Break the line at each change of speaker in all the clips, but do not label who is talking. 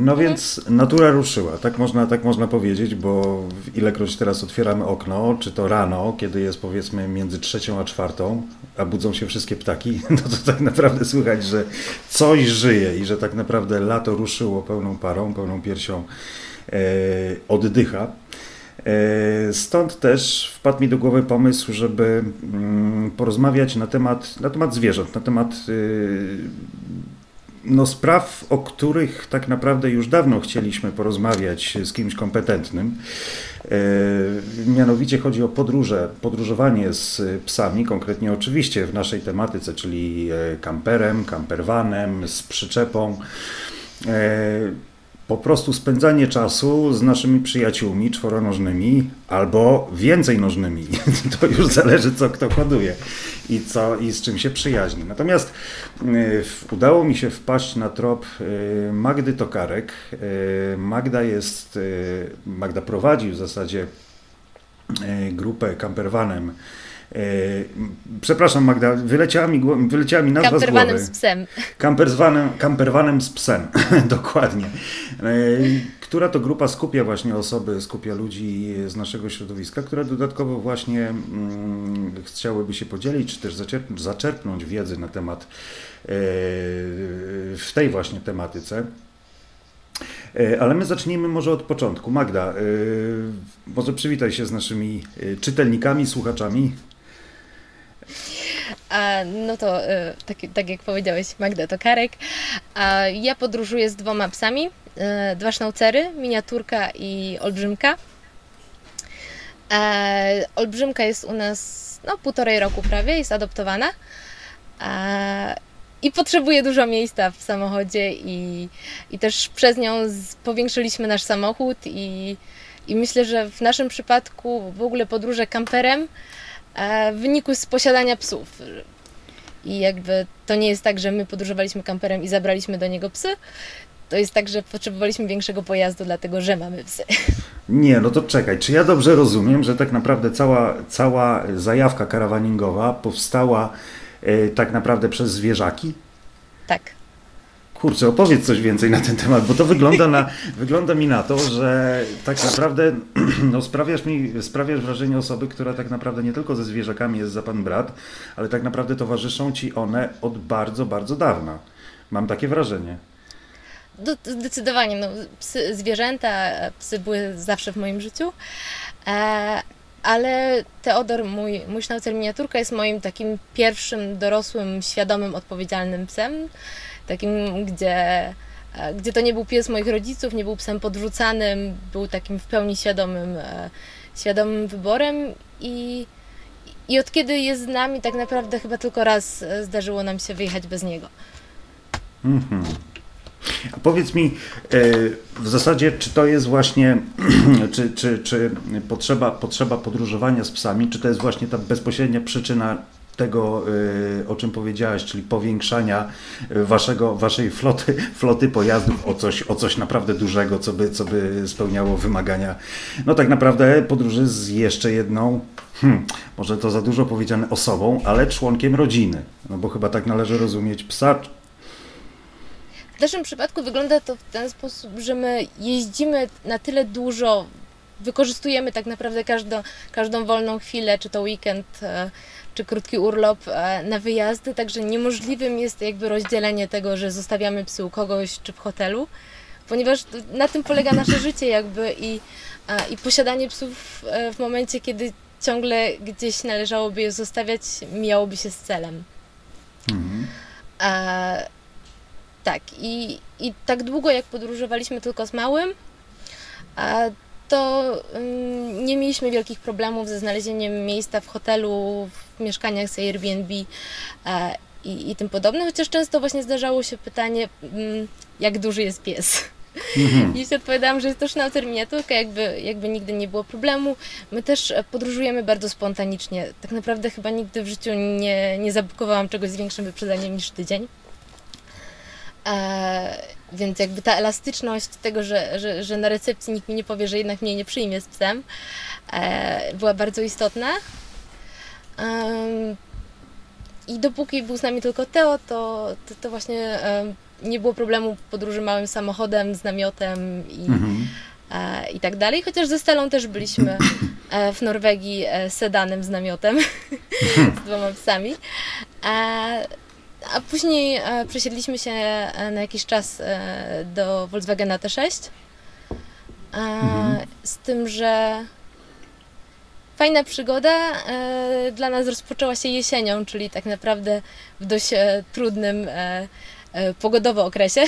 No więc natura ruszyła, tak można, tak można powiedzieć, bo ilekroć teraz otwieramy okno, czy to rano, kiedy jest powiedzmy między trzecią a czwartą, a budzą się wszystkie ptaki, no to tak naprawdę słychać, że coś żyje i że tak naprawdę lato ruszyło pełną parą, pełną piersią e, oddycha. E, stąd też wpadł mi do głowy pomysł, żeby mm, porozmawiać na temat, na temat zwierząt, na temat y, no, spraw, o których tak naprawdę już dawno chcieliśmy porozmawiać z kimś kompetentnym. E, mianowicie chodzi o podróże, podróżowanie z psami, konkretnie oczywiście w naszej tematyce, czyli e, kamperem, kampervanem, z przyczepą. Po prostu spędzanie czasu z naszymi przyjaciółmi czworonożnymi albo więcej nożnymi. To już zależy, co kto hoduje i, co, i z czym się przyjaźni. Natomiast y, udało mi się wpaść na trop y, Magdy Tokarek. Y, Magda jest, Magda prowadzi w zasadzie grupę Campervanem przepraszam Magda, wyleciała mi, wyleciała mi nazwa
Kamperwanem z, z psem.
Kamperwanem, kamperwanem z psem, dokładnie. E, która to grupa skupia właśnie osoby, skupia ludzi z naszego środowiska, które dodatkowo właśnie mm, chciałyby się podzielić, czy też zaczerpnąć, zaczerpnąć wiedzy na temat e, w tej właśnie tematyce. Ale my zacznijmy może od początku. Magda, może przywitaj się z naszymi czytelnikami, słuchaczami.
No to tak, tak jak powiedziałeś, Magda to Karek. Ja podróżuję z dwoma psami. E, dwa sznaucery, miniaturka i olbrzymka. E, olbrzymka jest u nas no, półtorej roku prawie, jest adoptowana. I potrzebuje dużo miejsca w samochodzie i, i też przez nią powiększyliśmy nasz samochód i, i myślę, że w naszym przypadku w ogóle podróże kamperem w wyniku z posiadania psów. I jakby to nie jest tak, że my podróżowaliśmy kamperem i zabraliśmy do niego psy. To jest tak, że potrzebowaliśmy większego pojazdu, dlatego że mamy psy.
Nie, no to czekaj, czy ja dobrze rozumiem, że tak naprawdę cała, cała zajawka karawaningowa powstała e, tak naprawdę przez zwierzaki?
Tak.
Kurczę, opowiedz coś więcej na ten temat, bo to wygląda, na, wygląda mi na to, że tak naprawdę no, sprawiasz mi sprawiasz wrażenie osoby, która tak naprawdę nie tylko ze zwierzakami jest za pan brat, ale tak naprawdę towarzyszą ci one od bardzo, bardzo dawna. Mam takie wrażenie.
Zdecydowanie. No, psy, zwierzęta, psy były zawsze w moim życiu. E, ale Teodor, mój, mój sznaucer miniaturka, jest moim takim pierwszym dorosłym, świadomym, odpowiedzialnym psem takim, gdzie, e, gdzie to nie był pies moich rodziców, nie był psem podrzucanym, był takim w pełni świadomym, e, świadomym wyborem i, i od kiedy jest z nami, tak naprawdę chyba tylko raz e, zdarzyło nam się wyjechać bez niego.
Mhm. A powiedz mi, w zasadzie, czy to jest właśnie, czy, czy, czy potrzeba, potrzeba podróżowania z psami, czy to jest właśnie ta bezpośrednia przyczyna tego, y, o czym powiedziałeś, czyli powiększania y, waszego, waszej floty, floty pojazdów o coś, o coś naprawdę dużego, co by, co by spełniało wymagania. No tak naprawdę podróży z jeszcze jedną, hmm, może to za dużo powiedziane osobą, ale członkiem rodziny. No bo chyba tak należy rozumieć psa.
W naszym przypadku wygląda to w ten sposób, że my jeździmy na tyle dużo, wykorzystujemy tak naprawdę każdą, każdą wolną chwilę, czy to weekend, e, czy krótki urlop e, na wyjazdy, także niemożliwym jest jakby rozdzielenie tego, że zostawiamy psy u kogoś czy w hotelu, ponieważ na tym polega nasze życie jakby i, i posiadanie psów e, w momencie, kiedy ciągle gdzieś należałoby je zostawiać, miałoby się z celem. Mhm. A, tak, i, i tak długo jak podróżowaliśmy tylko z małym, a to um, nie mieliśmy wielkich problemów ze znalezieniem miejsca w hotelu, w mieszkaniach z Airbnb e, i, i tym podobne, chociaż często właśnie zdarzało się pytanie, um, jak duży jest pies. Mhm. Jeśli odpowiadałam, że jest to sznaucer miniaturka, jakby, jakby nigdy nie było problemu. My też podróżujemy bardzo spontanicznie. Tak naprawdę chyba nigdy w życiu nie, nie zabukowałam czegoś z większym wyprzedzeniem niż tydzień. E, więc jakby ta elastyczność tego, że, że, że na recepcji nikt mi nie powie, że jednak mnie nie przyjmie z psem, e, była bardzo istotna. I dopóki był z nami tylko Teo, to, to, to właśnie nie było problemu podróży małym samochodem, z namiotem i, mhm. e, i tak dalej. Chociaż ze Stelą też byliśmy e, w Norwegii e, sedanem z namiotem, z dwoma psami. A później przesiedliśmy się na jakiś czas do Volkswagena T6. Mhm. Z tym, że fajna przygoda e, dla nas rozpoczęła się jesienią, czyli tak naprawdę w dość e, trudnym e, pogodowo okresie.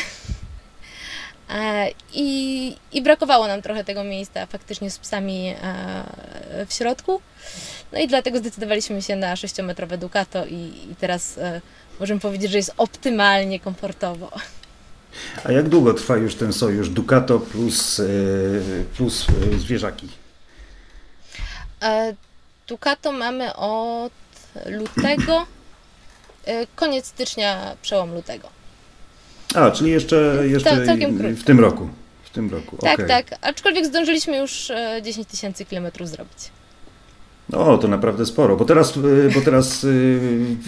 I, I brakowało nam trochę tego miejsca faktycznie z psami w środku. No i dlatego zdecydowaliśmy się na 6-metrowe Ducato i, i teraz możemy powiedzieć, że jest optymalnie komfortowo.
A jak długo trwa już ten sojusz Ducato plus, plus zwierzaki?
E, Ducato mamy od lutego, e, koniec stycznia, przełom lutego.
A, czyli jeszcze, jeszcze w tym roku. W tym roku.
Tak, okay. tak. Aczkolwiek zdążyliśmy już 10 e, tysięcy kilometrów zrobić.
O, to naprawdę sporo, bo teraz, bo teraz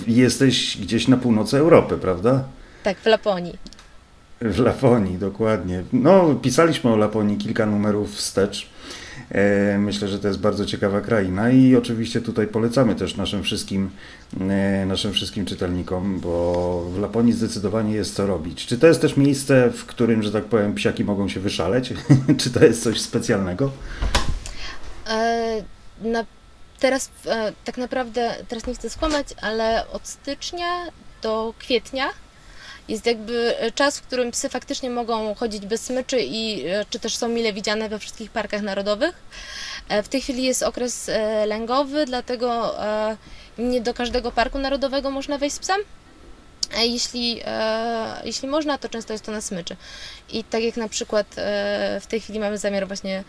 jesteś gdzieś na północy Europy, prawda?
Tak, w Laponii.
W Laponii, dokładnie. No, pisaliśmy o Laponii kilka numerów wstecz. E, myślę, że to jest bardzo ciekawa kraina i oczywiście tutaj polecamy też naszym wszystkim, e, naszym wszystkim czytelnikom, bo w Laponii zdecydowanie jest co robić. Czy to jest też miejsce, w którym, że tak powiem, psiaki mogą się wyszaleć? Czy to jest coś specjalnego?
E, na, teraz tak naprawdę, teraz nie chcę skłamać, ale od stycznia do kwietnia jest jakby e, czas, w którym psy faktycznie mogą chodzić bez smyczy i e, czy też są mile widziane we wszystkich parkach narodowych. E, w tej chwili jest okres lęgowy, dlatego nie do każdego parku narodowego można wejść z psem. Jeśli, jeśli można, to często jest to na smyczy. I tak jak na przykład w tej chwili mamy zamiar właśnie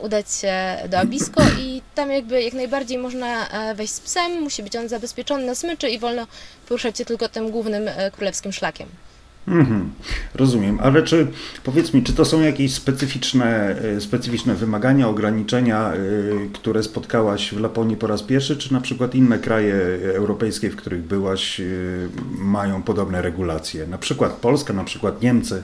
udać się do Abisko i tam jakby jak najbardziej można e, wejść z psem, musi być on zabezpieczony na smyczy i wolno poruszać się tylko tym głównym e, królewskim szlakiem.
Mhm, rozumiem, ale czy powiedz mi, czy to są jakieś specyficzne, specyficzne wymagania, ograniczenia, które spotkałaś w Laponii po raz pierwszy, czy na przykład inne kraje europejskie, w których byłaś, mają podobne regulacje? Na przykład Polska, na przykład Niemcy?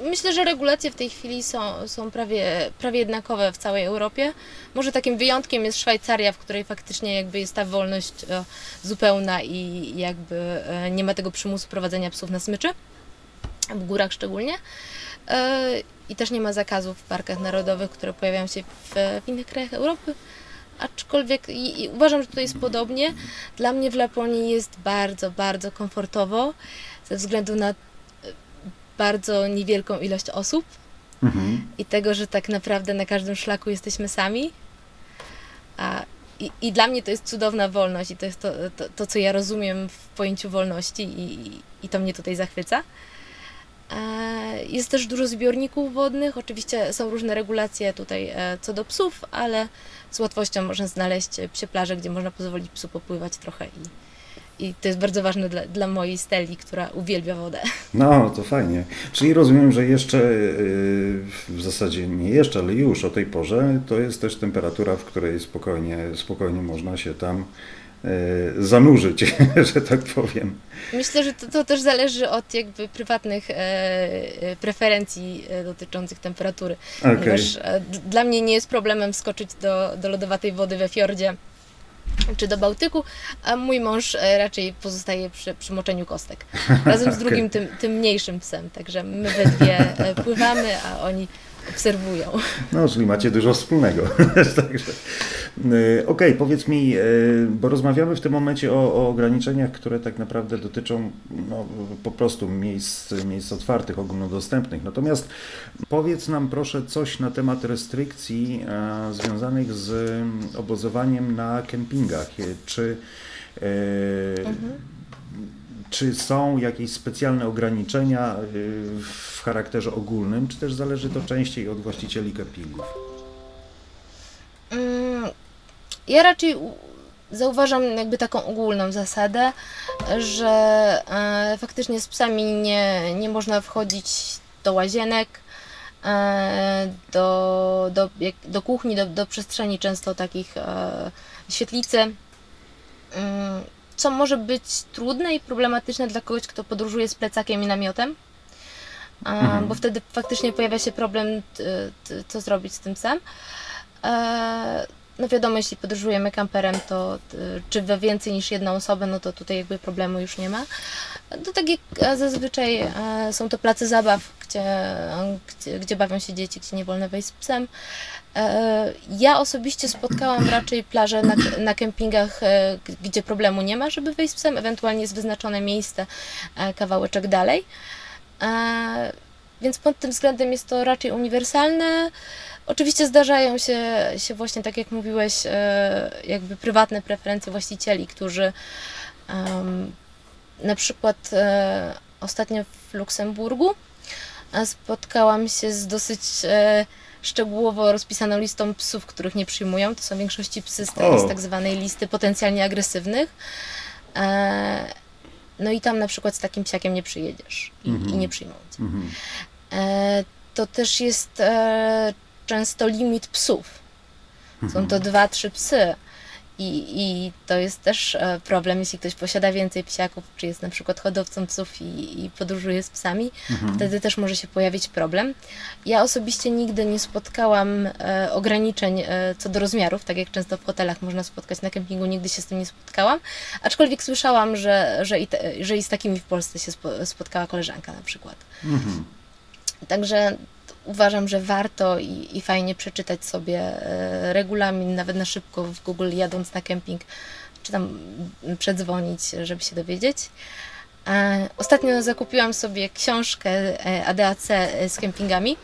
Myślę, że regulacje w tej chwili są, są prawie, prawie jednakowe w całej Europie. Może takim wyjątkiem jest Szwajcaria, w której faktycznie jakby jest ta wolność e, zupełna i jakby e, nie ma tego przymusu prowadzenia psów na smyczy, w górach szczególnie. E, I też nie ma zakazów w parkach narodowych, które pojawiają się w, w innych krajach Europy. Aczkolwiek i, i uważam, że tutaj jest podobnie. Dla mnie w Laponii jest bardzo, bardzo komfortowo ze względu na bardzo niewielką ilość osób mhm. i tego, że tak naprawdę na każdym szlaku jesteśmy sami. A, i, I dla mnie to jest cudowna wolność i to jest to, to, to co ja rozumiem w pojęciu wolności i, i to mnie tutaj zachwyca. Jest też dużo zbiorników wodnych. Oczywiście są różne regulacje tutaj e, co do psów, ale z łatwością można znaleźć psie plaże, gdzie można pozwolić psu popływać trochę i, i to jest bardzo ważne dla, dla mojej Steli, która uwielbia wodę.
No, to fajnie. Czyli rozumiem, że jeszcze yy, w zasadzie nie jeszcze, ale już o tej porze to jest też temperatura, w której spokojnie, spokojnie można się tam yy, zanurzyć, że tak powiem.
Myślę, że to, to też zależy od jakby prywatnych e, e preferencji e, dotyczących temperatury. Okay. Ponieważ dla mnie nie jest problemem skoczyć do, do lodowatej wody we fiordzie czy do Bałtyku, a mój mąż e, raczej pozostaje przy, przy moczeniu kostek. Razem z drugim, tym, tym mniejszym psem. Także my we dwie e, pływamy, a oni obserwują.
No, czyli macie dużo wspólnego. Także, okej, okay, powiedz mi, bo rozmawiamy w tym momencie o, o, ograniczeniach, które tak naprawdę dotyczą no, po prostu miejsc, miejsc otwartych, ogólnodostępnych. Natomiast powiedz nam proszę coś na temat restrykcji e, związanych z obozowaniem na kempingach. Czy e, mhm czy są jakieś specjalne ograniczenia y, w charakterze ogólnym, czy też zależy to częściej od właścicieli kempingów?
Mm, ja raczej zauważam jakby taką ogólną zasadę, że e, faktycznie z psami nie, nie można wchodzić do łazienek, e, do, do, do kuchni, do, do przestrzeni często takich e, świetlicy. Mm, co może być trudne i problematyczne dla kogoś, kto podróżuje z plecakiem i namiotem. Mhm. Bo wtedy faktycznie pojawia się problem, co zrobić z tym psem. E, no wiadomo, jeśli podróżujemy kamperem, to czy we więcej niż jedną osobę, no to tutaj jakby problemu już nie ma. To tak jak zazwyczaj e, są to place zabaw, gdzie, gdzie, gdzie bawią się dzieci, gdzie nie wolno wejść z psem. E, ja osobiście spotkałam raczej plaże na, na kempingach, e, gdzie problemu nie ma, żeby wejść z psem, ewentualnie jest wyznaczone miejsce kawałeczek dalej. Więc pod tym względem jest to raczej uniwersalne. Oczywiście zdarzają się, się właśnie, tak jak mówiłeś, jakby prywatne preferencje właścicieli, którzy um, na przykład e, ostatnio w Luksemburgu spotkałam się z dosyć e, szczegółowo rozpisaną listą psów, których nie przyjmują. To są w większości psy z, tej, z tak zwanej listy potencjalnie agresywnych. E, no i tam na przykład z takim psiakiem nie przyjedziesz i, mm -hmm. i nie przyjmą cię. Mm -hmm. e, to też jest e, często limit psów. Są to mhm. dwa, trzy psy. I, I to jest też e, problem, jeśli ktoś posiada więcej psiaków, czy jest na przykład hodowcą psów i, i podróżuje z psami, mhm. wtedy też może się pojawić problem. Ja osobiście nigdy nie spotkałam e, ograniczeń e, co do rozmiarów, tak jak często w hotelach można spotkać na kempingu, nigdy się z tym nie spotkałam, aczkolwiek słyszałam, że, że, i, te, że i z takimi w Polsce się spotkała koleżanka na przykład. Mhm. Także uważam, że warto i, i fajnie przeczytać sobie e, regulamin, nawet na szybko w Google jadąc na kemping, czy tam przedzwonić, żeby się dowiedzieć. E, ostatnio zakupiłam sobie książkę e, ADAC z kempingami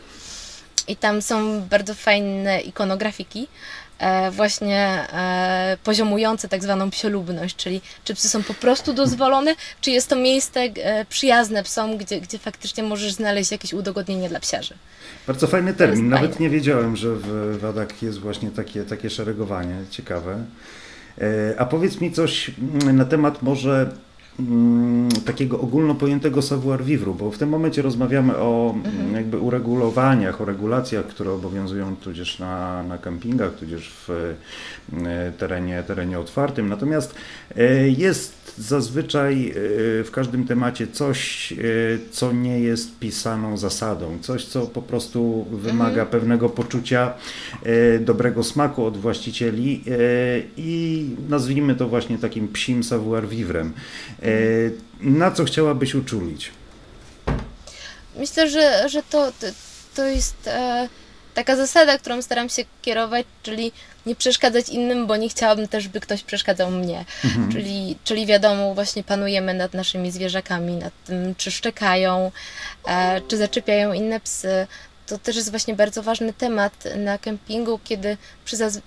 i tam są bardzo fajne ikonografiki właśnie e, poziomujące tak zwaną psiolubność, czyli czy psy są po prostu dozwolone, czy jest to miejsce e, przyjazne psom, gdzie, gdzie faktycznie możesz znaleźć jakieś udogodnienie dla psiarzy.
Bardzo fajny termin. Nawet fajne. nie wiedziałem, że w Wadach jest właśnie takie, takie szeregowanie. Ciekawe. A powiedz mi coś na temat może Mm, takiego ogólno pojętego savoir vivre, bo w tym momencie rozmawiamy o mm, mhm. jakby uregulowaniach, o regulacjach, które obowiązują tudzież na, na kempingach, tudzież w e, terenie, terenie otwartym. Natomiast e, jest zazwyczaj e, w każdym temacie coś, co nie jest pisaną zasadą, coś, co po prostu wymaga mhm. pewnego poczucia dobrego smaku od właścicieli i nazwijmy to właśnie takim psim savoir vivrem. E, na co chciałabyś uczulić?
Myślę, że, że to, to jest e, taka zasada, którą staram się kierować, czyli nie przeszkadzać innym, bo nie chciałabym też, by ktoś przeszkadzał mnie. Mhm. Czyli, czyli wiadomo, właśnie panujemy nad naszymi zwierzakami, nad tym, czy szczekają, e, czy zaczepiają inne psy to też jest właśnie bardzo ważny temat na kempingu, kiedy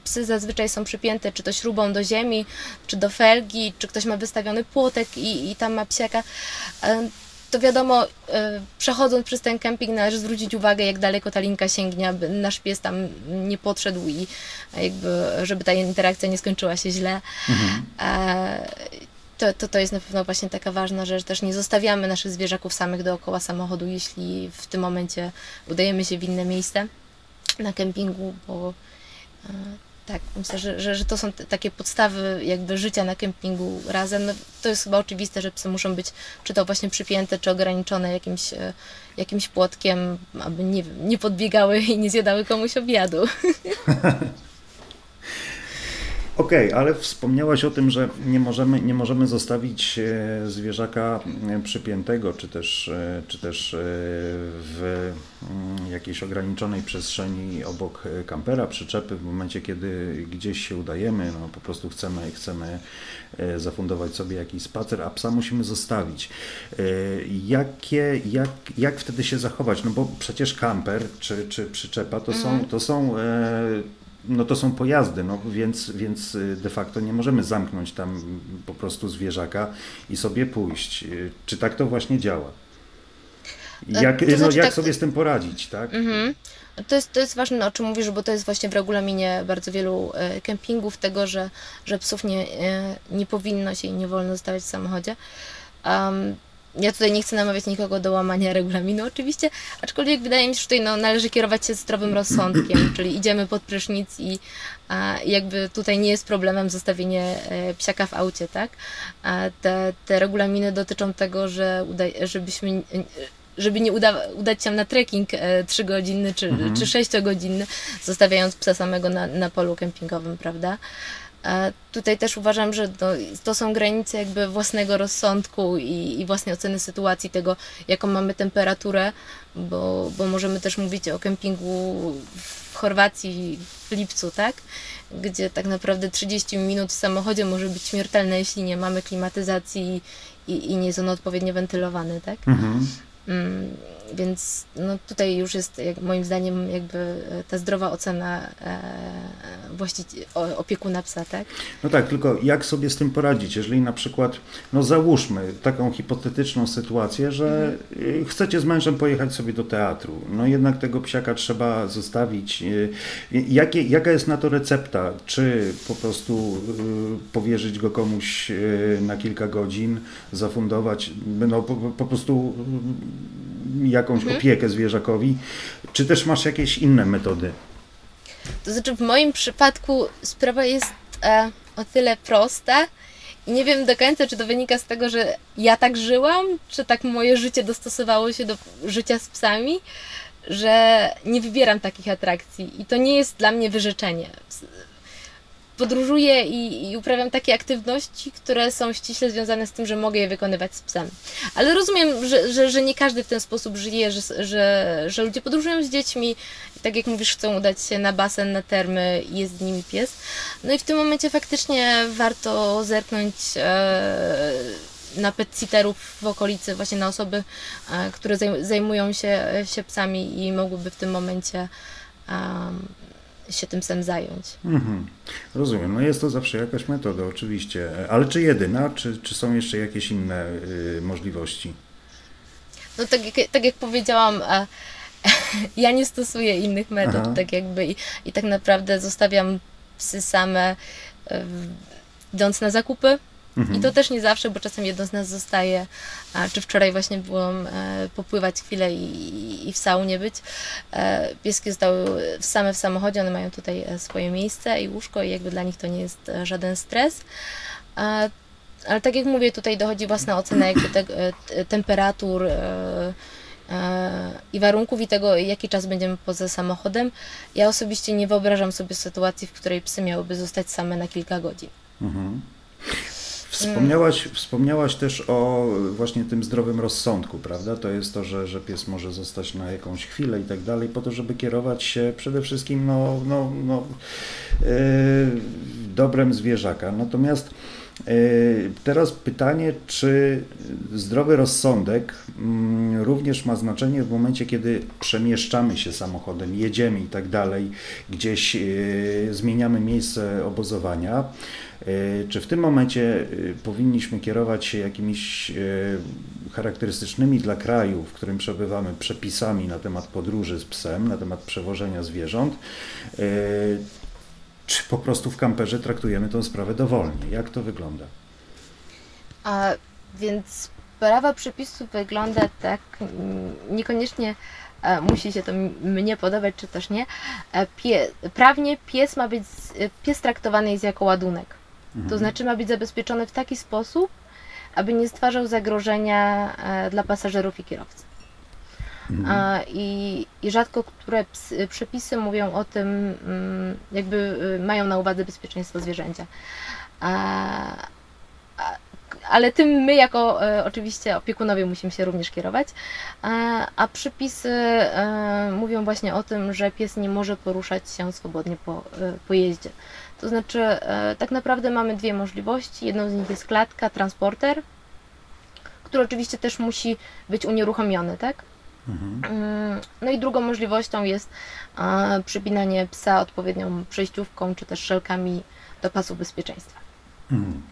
psy zazwyczaj są przypięte czy to śrubą do ziemi, czy do felgi, czy ktoś ma wystawiony płotek i, i tam ma psiaka. E, to wiadomo, e, przechodząc przez ten kemping należy zwrócić uwagę, jak daleko ta linka sięgnie, aby nasz pies tam nie podszedł i jakby, żeby ta interakcja nie skończyła się źle. Mhm. To, to, to jest na pewno właśnie taka ważna rzecz. Też nie zostawiamy naszych zwierzaków samych dookoła samochodu, jeśli w tym momencie udajemy się w inne miejsce na kempingu, bo e, tak, myślę, że, że, że to są takie podstawy jakby życia na kempingu razem. No, to jest chyba oczywiste, że psy muszą być czy to właśnie przypięte, czy ograniczone jakimś, e, jakimś płotkiem, aby nie, nie podbiegały i nie zjadały komuś obiadu.
Okej, okay, ale wspomniałaś o tym, że nie możemy, nie możemy zostawić e, zwierzaka e, przypiętego, czy też, e, czy też w mm, jakiejś ograniczonej przestrzeni obok kampera, przyczepy w momencie, kiedy gdzieś się udajemy, no po prostu chcemy, chcemy zafundować sobie jakiś spacer, a psa musimy zostawić. Jakie, jak, jak wtedy się zachować? No bo przecież kamper czy, czy przyczepa to są, mhm. to są no to są pojazdy, no więc, więc y, de facto nie możemy zamknąć tam po prostu zwierzaka i sobie pójść. Y, czy tak to właśnie działa? E, jak, no, znaczy, jak tak, sobie z tym poradzić, tak? Mhm.
To jest, to jest ważne, o czym mówisz, bo to jest właśnie w regulaminie bardzo wielu e, kempingów tego, że, że psów nie, e, nie powinno się i nie wolno zostawiać w samochodzie. Um, ja tutaj nie chcę namawiać nikogo do łamania regulaminu oczywiście, aczkolwiek wydaje mi się, że tutaj no, należy kierować się zdrowym rozsądkiem, czyli idziemy pod prysznic i a, jakby tutaj nie jest problemem zostawienie e, psiaka w aucie, tak? A te, te regulaminy dotyczą tego, że uda, żebyśmy e, żeby nie uda, udać się na trekking e, 3-godzinny czy,
Mhm.
czy 6-godzinny, zostawiając psa samego na, na polu kempingowym, prawda? A tutaj też uważam, że to, to są granice jakby własnego rozsądku i, i własnej oceny sytuacji, tego jaką mamy temperaturę, bo, bo możemy też mówić o kempingu w Chorwacji w lipcu, tak? Gdzie tak naprawdę 30 minut w samochodzie może być śmiertelne, jeśli nie mamy klimatyzacji i, i nie jest on odpowiednio wentylowany, tak?
Mhm.
Mm, więc no tutaj już jest jak, moim zdaniem jakby e, ta zdrowa ocena e, właścici- o- opiekuna psa, tak?
No tak, tylko jak sobie z tym poradzić, jeżeli na przykład, no załóżmy taką hipotetyczną sytuację, że y, chcecie z mężem pojechać sobie do teatru, no jednak tego psiaka trzeba zostawić. y, Jakie, jaka jest na to recepta? Czy po prostu y, powierzyć go komuś y, na kilka godzin, zafundować, no po, po prostu jakąś opiekę zwierzakowi, czy też masz jakieś inne metody?
To znaczy w moim przypadku sprawa jest e, o tyle prosta i nie wiem do końca, czy to wynika z tego, że ja tak żyłam, czy tak moje życie dostosowało się do życia z psami, że nie wybieram takich atrakcji i to nie jest dla mnie wyrzeczenie. Podróżuję i, i uprawiam takie aktywności, które są ściśle związane z tym, że mogę je wykonywać z psem. Ale rozumiem, że, że, że nie każdy w ten sposób żyje, że, że, że ludzie podróżują z dziećmi i tak jak mówisz, chcą udać się na basen, na termy i jest z nimi pies. No i w tym momencie faktycznie warto zerknąć e, na pet-sitterów w okolicy, właśnie na osoby, e, które zaj- zajmują się, się psami i mogłyby w tym momencie się tym psem zająć.
Mhm. Rozumiem. No jest to zawsze jakaś metoda, oczywiście. Ale czy jedyna, czy, czy są jeszcze jakieś inne y, możliwości?
No tak jak, tak jak powiedziałam, e, ja nie stosuję innych metod,
Aha.
tak jakby i, i tak naprawdę zostawiam psy same w- idąc na zakupy.
Mhm.
I to też nie zawsze, bo czasem jedno z nas zostaje. A czy wczoraj właśnie byłam e, popływać chwilę i, i w saunie być. E, pieski zostały same w samochodzie, one mają tutaj e, swoje miejsce i łóżko i jakby dla nich to nie jest e, żaden stres. E, ale tak jak mówię, tutaj dochodzi własna ocena jakby te, e, t- temperatur e, e, i warunków i tego, jaki czas będziemy poza samochodem. Ja osobiście nie wyobrażam sobie sytuacji, w której psy miałyby zostać same na kilka godzin.
Mhm. Wspomniałaś, wspomniałaś też o właśnie tym zdrowym rozsądku, prawda? To jest to, że, że pies może zostać na jakąś chwilę i tak dalej, po to, żeby kierować się przede wszystkim no, no, no, yy, dobrem zwierzaka. Natomiast yy, teraz pytanie, czy zdrowy rozsądek mm, również ma znaczenie w momencie, kiedy przemieszczamy się samochodem, jedziemy i tak dalej, gdzieś yy, zmieniamy miejsce obozowania. E, Czy w tym momencie e, powinniśmy kierować się jakimiś e, charakterystycznymi dla kraju, w którym przebywamy, przepisami na temat podróży z psem, na temat przewożenia zwierząt? Czy po prostu w kamperze traktujemy tę sprawę dowolnie? Jak to wygląda?
A więc sprawa przepisu wygląda tak, mm, niekoniecznie musi się to mnie podobać, czy też nie. Pie, prawnie pies ma być, pies traktowany jest jako ładunek. To znaczy ma być zabezpieczony w taki sposób, aby nie stwarzał zagrożenia e, dla pasażerów i kierowcy. I, I rzadko które psy, przepisy mówią o tym, mm, jakby y, mają na uwadze bezpieczeństwo zwierzęcia. A, a, ale tym my, jako e, oczywiście opiekunowie, musimy się również kierować. A, a przepisy e, mówią właśnie o tym, że pies nie może poruszać się swobodnie po, e, po jeździe. To znaczy, e, tak naprawdę mamy dwie możliwości. Jedną z nich jest klatka, transporter, który oczywiście też musi być unieruchomiony, tak? Mm, No i drugą możliwością jest e, przypinanie psa odpowiednią przejściówką czy też szelkami do pasu bezpieczeństwa.
Mhm.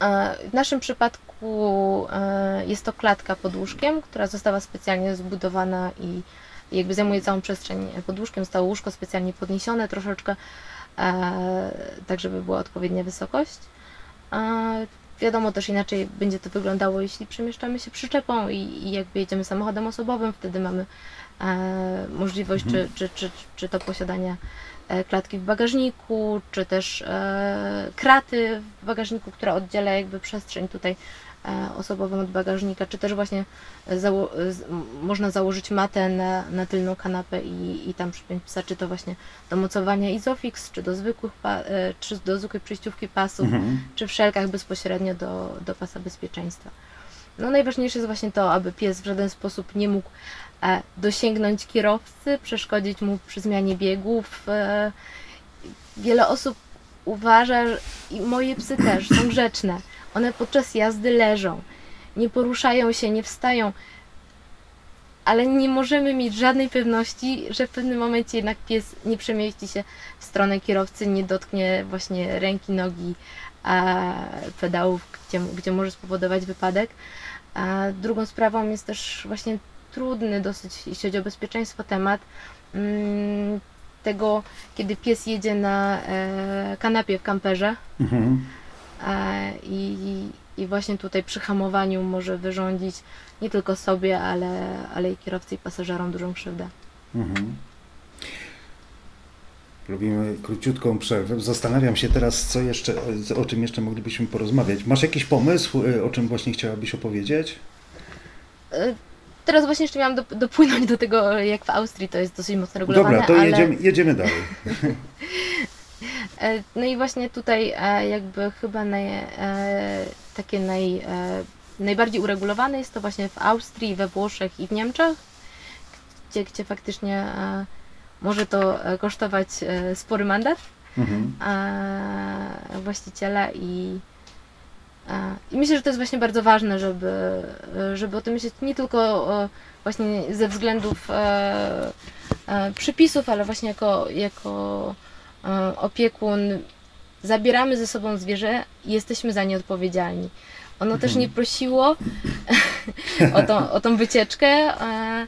E, W naszym przypadku jest to klatka pod łóżkiem, która została specjalnie zbudowana i jakby zajmuje całą przestrzeń pod łóżkiem. Zostało łóżko specjalnie podniesione troszeczkę, tak żeby była odpowiednia wysokość. E, Wiadomo też inaczej będzie to wyglądało, jeśli przemieszczamy się przyczepą i, i jakby jedziemy samochodem osobowym, wtedy mamy e, możliwość
Mhm.
czy, czy, czy, czy to posiadania e, klatki w bagażniku, czy też e, kraty w bagażniku, która oddziela jakby przestrzeń tutaj e, osobową od bagażnika, czy też właśnie zało- z, m- można założyć matę na, na tylną kanapę i, i tam przypiąć psa, czy to właśnie do mocowania Isofix, czy do zwykłych, e, czy do zwykłej przejściówki pasów,
Mhm.
czy w szelkach bezpośrednio do, do pasa bezpieczeństwa. No najważniejsze jest właśnie to, aby pies w żaden sposób nie mógł e, dosięgnąć kierowcy, przeszkodzić mu przy zmianie biegów. E, wiele osób uważa, i moje psy też są grzeczne. One podczas jazdy leżą, nie poruszają się, nie wstają, ale nie możemy mieć żadnej pewności, że w pewnym momencie jednak pies nie przemieści się w stronę kierowcy, nie dotknie właśnie ręki, nogi, a pedałów, gdzie, gdzie może spowodować wypadek. A drugą sprawą jest też właśnie trudny dosyć, jeśli chodzi o bezpieczeństwo, temat mm, tego, kiedy pies jedzie na e, kanapie w kamperze
Mhm.
E, i, i właśnie tutaj przy hamowaniu może wyrządzić nie tylko sobie, ale, ale i kierowcy i pasażerom dużą krzywdę.
Mhm. Robimy króciutką przerwę. Zastanawiam się teraz, co jeszcze, o- czym jeszcze moglibyśmy porozmawiać. Masz jakiś pomysł, y, o czym właśnie chciałabyś opowiedzieć?
E, Teraz właśnie jeszcze miałam dop- dopłynąć do tego, jak w Austrii to jest dosyć mocno regulowane,
Dobra, to
ale...
jedziemy, jedziemy dalej.
E, No i właśnie tutaj e, jakby chyba naj, e, takie naj, najbardziej uregulowane jest to właśnie w Austrii, we Włoszech i w Niemczech, gdzie, gdzie faktycznie może to kosztować spory mandat
Mhm.
właściciela i, i myślę, że to jest właśnie bardzo ważne, żeby, żeby o tym myśleć nie tylko właśnie ze względów przypisów, ale właśnie jako, jako opiekun zabieramy ze sobą zwierzę i jesteśmy za nie odpowiedzialni. Ono też nie prosiło o, tą, o tą wycieczkę. e,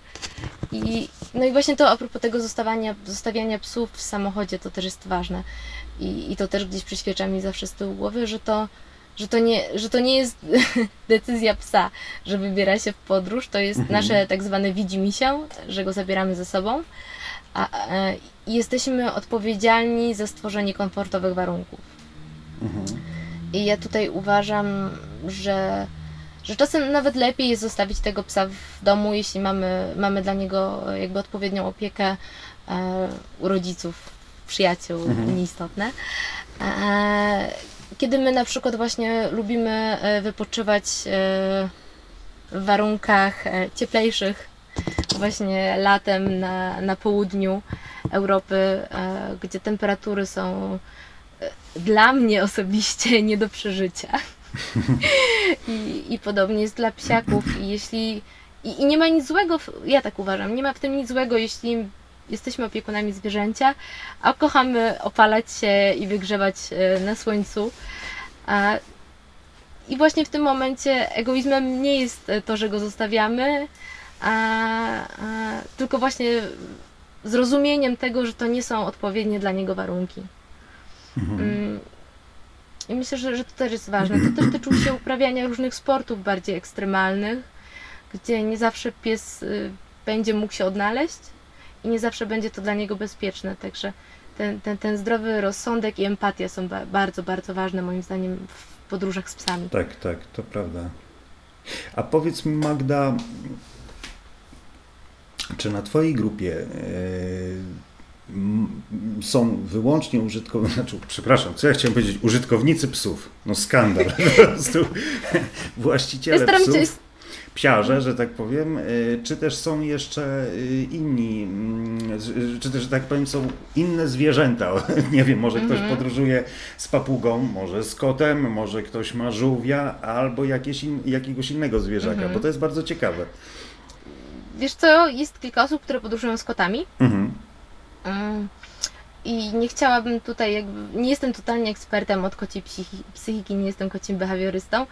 I, no i właśnie to a propos tego zostawiania, zostawiania psów w samochodzie, to też jest ważne. I, I to też gdzieś przyświeca mi zawsze z tyłu głowy, że to, że to, nie, że to nie jest decyzja psa, że wybiera się w podróż, to jest
Mhm.
nasze tak zwane widzi się, że go zabieramy ze sobą. A, e, jesteśmy odpowiedzialni za stworzenie komfortowych warunków.
Mhm.
I ja tutaj uważam, że, że czasem nawet lepiej jest zostawić tego psa w domu, jeśli mamy, mamy dla niego jakby odpowiednią opiekę e, u rodziców, przyjaciół,
Mhm.
nieistotne. E, kiedy my na przykład właśnie lubimy e, wypoczywać e, w warunkach cieplejszych, właśnie latem na, na południu Europy, e, gdzie temperatury są e, dla mnie osobiście nie do przeżycia. I, I podobnie jest dla psiaków. I jeśli. I, I nie ma nic złego, w, ja tak uważam, nie ma w tym nic złego, jeśli jesteśmy opiekunami zwierzęcia, a kochamy opalać się i wygrzewać e, na słońcu. A, I właśnie w tym momencie egoizmem nie jest to, że go zostawiamy, a, a, tylko właśnie zrozumieniem tego, że to nie są odpowiednie dla niego warunki.
Mhm.
Mm, I myślę, że, że to też jest ważne. To też tyczy się uprawiania różnych sportów bardziej ekstremalnych, gdzie nie zawsze pies y, będzie mógł się odnaleźć i nie zawsze będzie to dla niego bezpieczne. Także ten, ten, ten zdrowy rozsądek i empatia są ba- bardzo, bardzo ważne moim zdaniem w podróżach z psami.
Tak, tak, to prawda. A powiedz mi, Magda, czy na Twojej grupie e, są wyłącznie użytkownicy, znaczy, przepraszam, co ja chciałem powiedzieć, użytkownicy psów? No skandal, po prostu właściciele
staram
psów,
się
psiarze, że tak powiem, e, czy też są jeszcze e, inni, mm, czy też, że tak powiem, są inne zwierzęta, nie wiem, może ktoś
Mhm.
podróżuje z papugą, może z kotem, może ktoś ma żółwia, albo jakieś in, jakiegoś innego zwierzaka,
Mhm.
bo to jest bardzo ciekawe.
Wiesz co, jest kilka osób, które podróżują z kotami.
Mhm.
Mm. i nie chciałabym tutaj, jakby, nie jestem totalnie ekspertem od kociej psychi, psychiki, nie jestem kocim behawiorystą,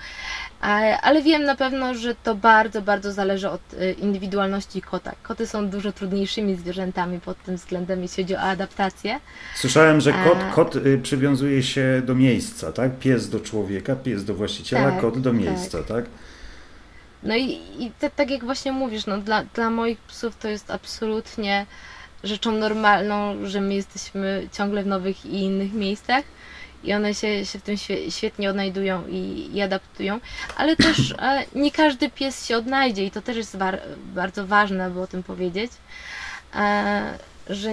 ale wiem na pewno, że to bardzo, bardzo zależy od y, indywidualności kota. Koty są dużo trudniejszymi zwierzętami pod tym względem, jeśli chodzi o adaptację.
Słyszałem, że kot, kot y, przywiązuje się do miejsca, tak? Pies do człowieka, pies do właściciela, tak, kot do miejsca, tak? tak?
No i, i te, tak jak właśnie mówisz, no dla, dla moich psów to jest absolutnie rzeczą normalną, że my jesteśmy ciągle w nowych i innych miejscach i one się, się w tym świetnie odnajdują i, i adaptują, ale też e, nie każdy pies się odnajdzie i to też jest bar, bardzo ważne, aby o tym powiedzieć, e, że,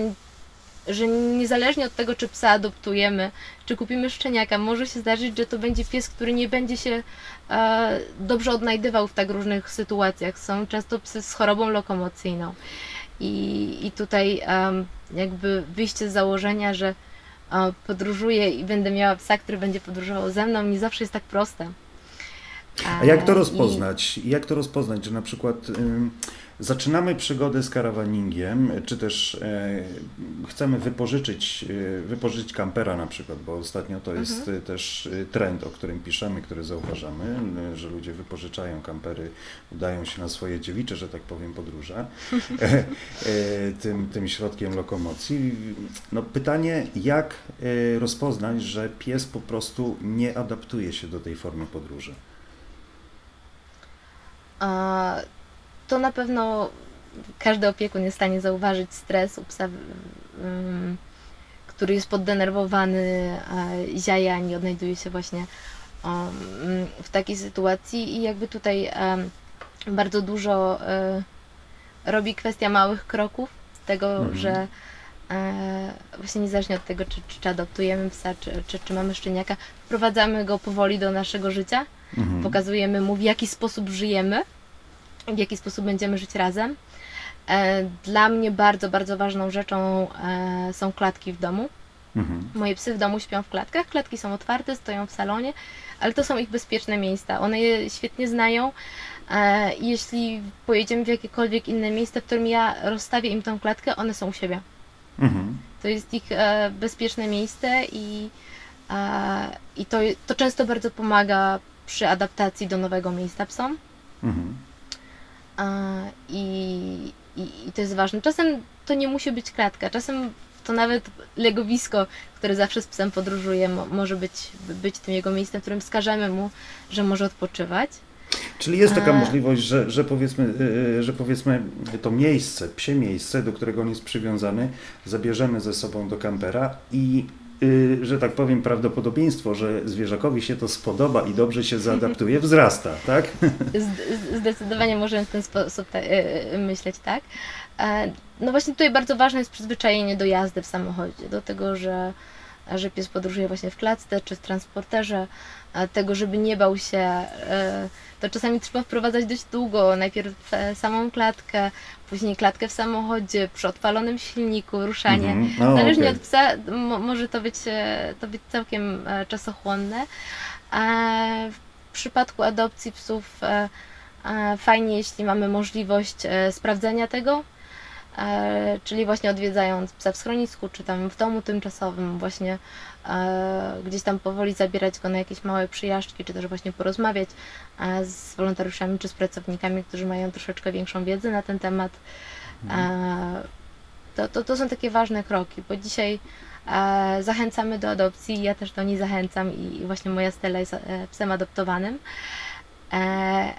że niezależnie od tego, czy psa adoptujemy, czy kupimy szczeniaka, może się zdarzyć, że to będzie pies, który nie będzie się dobrze odnajdywał w tak różnych sytuacjach. Są często psy z chorobą lokomocyjną. I, i tutaj jakby wyjście z założenia, że um, podróżuję i będę miała psa, który będzie podróżował ze mną, nie zawsze jest tak proste.
A jak to rozpoznać? I... Jak to rozpoznać, że na przykład zaczynamy przygodę z karawaningiem, czy też e, chcemy wypożyczyć, e, wypożyczyć kampera na przykład, bo ostatnio to jest mhm. E, też trend, o którym piszemy, który zauważamy, że ludzie wypożyczają kampery, udają się na swoje dziewicze, że tak powiem, podróże tym, tym środkiem lokomocji. No pytanie, jak rozpoznać, że pies po prostu nie adaptuje się do tej formy podróży?
A to na pewno każdy opiekun jest w stanie zauważyć stres u psa, który jest poddenerwowany, ziaja, nie odnajduje się właśnie w takiej sytuacji i jakby tutaj bardzo dużo e, robi kwestia małych kroków, tego, mhm. że e, właśnie niezależnie od tego, czy, czy adoptujemy psa, czy, czy, czy mamy szczeniaka, wprowadzamy go powoli do naszego życia, mhm. pokazujemy mu, w jaki sposób żyjemy, w jaki sposób będziemy żyć razem. E, dla mnie bardzo, bardzo ważną rzeczą e, są klatki w domu. Mhm. Moje psy w domu śpią w klatkach. Klatki są otwarte, stoją w salonie, ale to są ich bezpieczne miejsca. One je świetnie znają. E, jeśli pojedziemy w jakiekolwiek inne miejsce, w którym ja rozstawię im tą klatkę, one są u siebie. Mhm. To jest ich bezpieczne miejsce i, i to, to często bardzo pomaga przy adaptacji do nowego miejsca psom. Mhm. I, i, I to jest ważne. Czasem to nie musi być klatka, czasem to nawet legowisko, które zawsze z psem podróżuje, może być, być tym jego miejscem, w którym wskażemy mu, że może odpoczywać.
Czyli jest taka możliwość, że, że, powiedzmy, y, y, że powiedzmy to miejsce, psie miejsce, do którego on jest przywiązany, zabierzemy ze sobą do kampera i że tak powiem, prawdopodobieństwo, że zwierzakowi się to spodoba i dobrze się zaadaptuje, wzrasta, tak?
Zdecydowanie możemy w ten sposób y, y, myśleć, tak. E, no właśnie tutaj bardzo ważne jest przyzwyczajenie do jazdy w samochodzie, do tego, że, że pies podróżuje właśnie w klatce czy w transporterze, tego, żeby nie bał się e, to czasami trzeba wprowadzać dość długo. Najpierw samą klatkę, później klatkę w samochodzie, przy odpalonym silniku, ruszanie. Mm -hmm. Zależnie okay. od psa może to być, e, to być całkiem e, czasochłonne. W przypadku adopcji psów fajnie, jeśli mamy możliwość sprawdzenia tego, czyli właśnie odwiedzając psa w schronisku, czy tam w domu tymczasowym, właśnie gdzieś tam powoli zabierać go na jakieś małe przyjażdżki, czy też właśnie porozmawiać z wolontariuszami, czy z pracownikami, którzy mają troszeczkę większą wiedzę na ten temat. To, to, to są takie ważne kroki, bo dzisiaj zachęcamy do adopcji, ja też do niej zachęcam i właśnie moja Stella jest e, psem adoptowanym. E,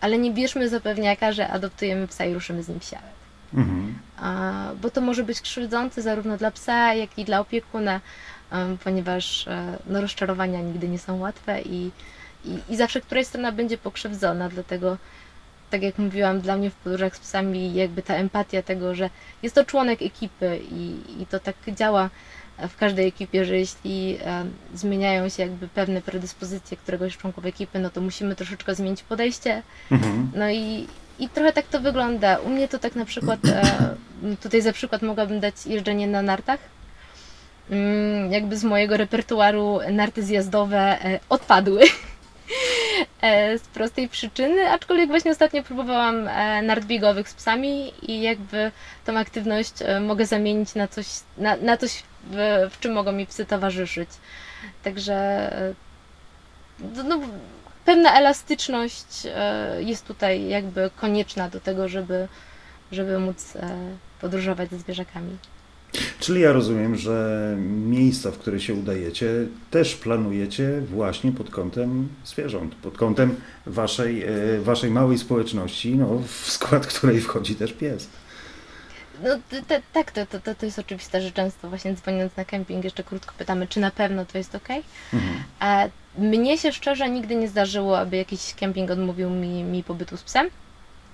ale nie bierzmy za pewniaka, że adoptujemy psa i ruszymy z nim w Mhm. Bo to może być krzywdzące zarówno dla psa, jak i dla opiekuna, ponieważ e, no, rozczarowania nigdy nie są łatwe i, i, i zawsze któraś strona będzie pokrzywdzona, dlatego tak jak mówiłam, dla mnie w podróżach z psami jakby ta empatia tego, że jest to członek ekipy i, i to tak działa w każdej ekipie, że jeśli e, zmieniają się jakby pewne predyspozycje któregoś członków ekipy, no to musimy troszeczkę zmienić podejście. Mhm. No i, i trochę tak to wygląda. U mnie to tak na przykład, e, tutaj za przykład mogłabym dać jeżdżenie na nartach. Mm, jakby z mojego repertuaru narty zjazdowe e, odpadły. e, z prostej przyczyny, aczkolwiek właśnie ostatnio próbowałam nart biegowych z psami i jakby tą aktywność mogę zamienić na coś, na, na coś w, w czym mogą mi psy towarzyszyć. Także no, no, pewna elastyczność e, jest tutaj jakby konieczna do tego, żeby, żeby móc e, podróżować ze zwierzakami.
Czyli ja rozumiem, że miejsca, w które się udajecie, też planujecie właśnie pod kątem zwierząt, pod kątem waszej, e, waszej małej społeczności, no, w skład której wchodzi też pies.
No t- t- tak, to, to, to, to jest oczywiste, że często właśnie dzwoniąc na kemping jeszcze krótko pytamy, czy na pewno to jest ok.
Mhm.
A mnie się szczerze nigdy nie zdarzyło, aby jakiś kemping odmówił mi, mi pobytu z psem.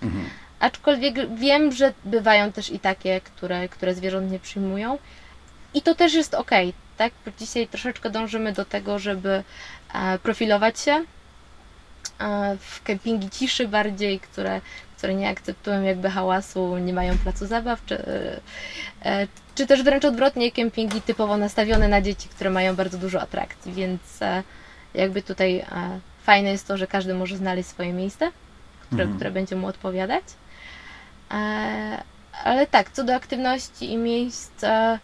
Mhm.
Aczkolwiek wiem, że bywają też i takie, które, które zwierząt nie przyjmują. I to też jest ok, tak? Bo dzisiaj troszeczkę dążymy do tego, żeby e, profilować się e, w kempingi ciszy bardziej, które, które nie akceptują jakby hałasu, nie mają placu zabaw, czy, e, czy też wręcz odwrotnie, kempingi typowo nastawione na dzieci, które mają bardzo dużo atrakcji, więc e, jakby tutaj e, fajne jest to, że każdy może znaleźć swoje miejsce, które,
Mhm.
które będzie mu odpowiadać. E, ale tak, co do aktywności i miejsc, e,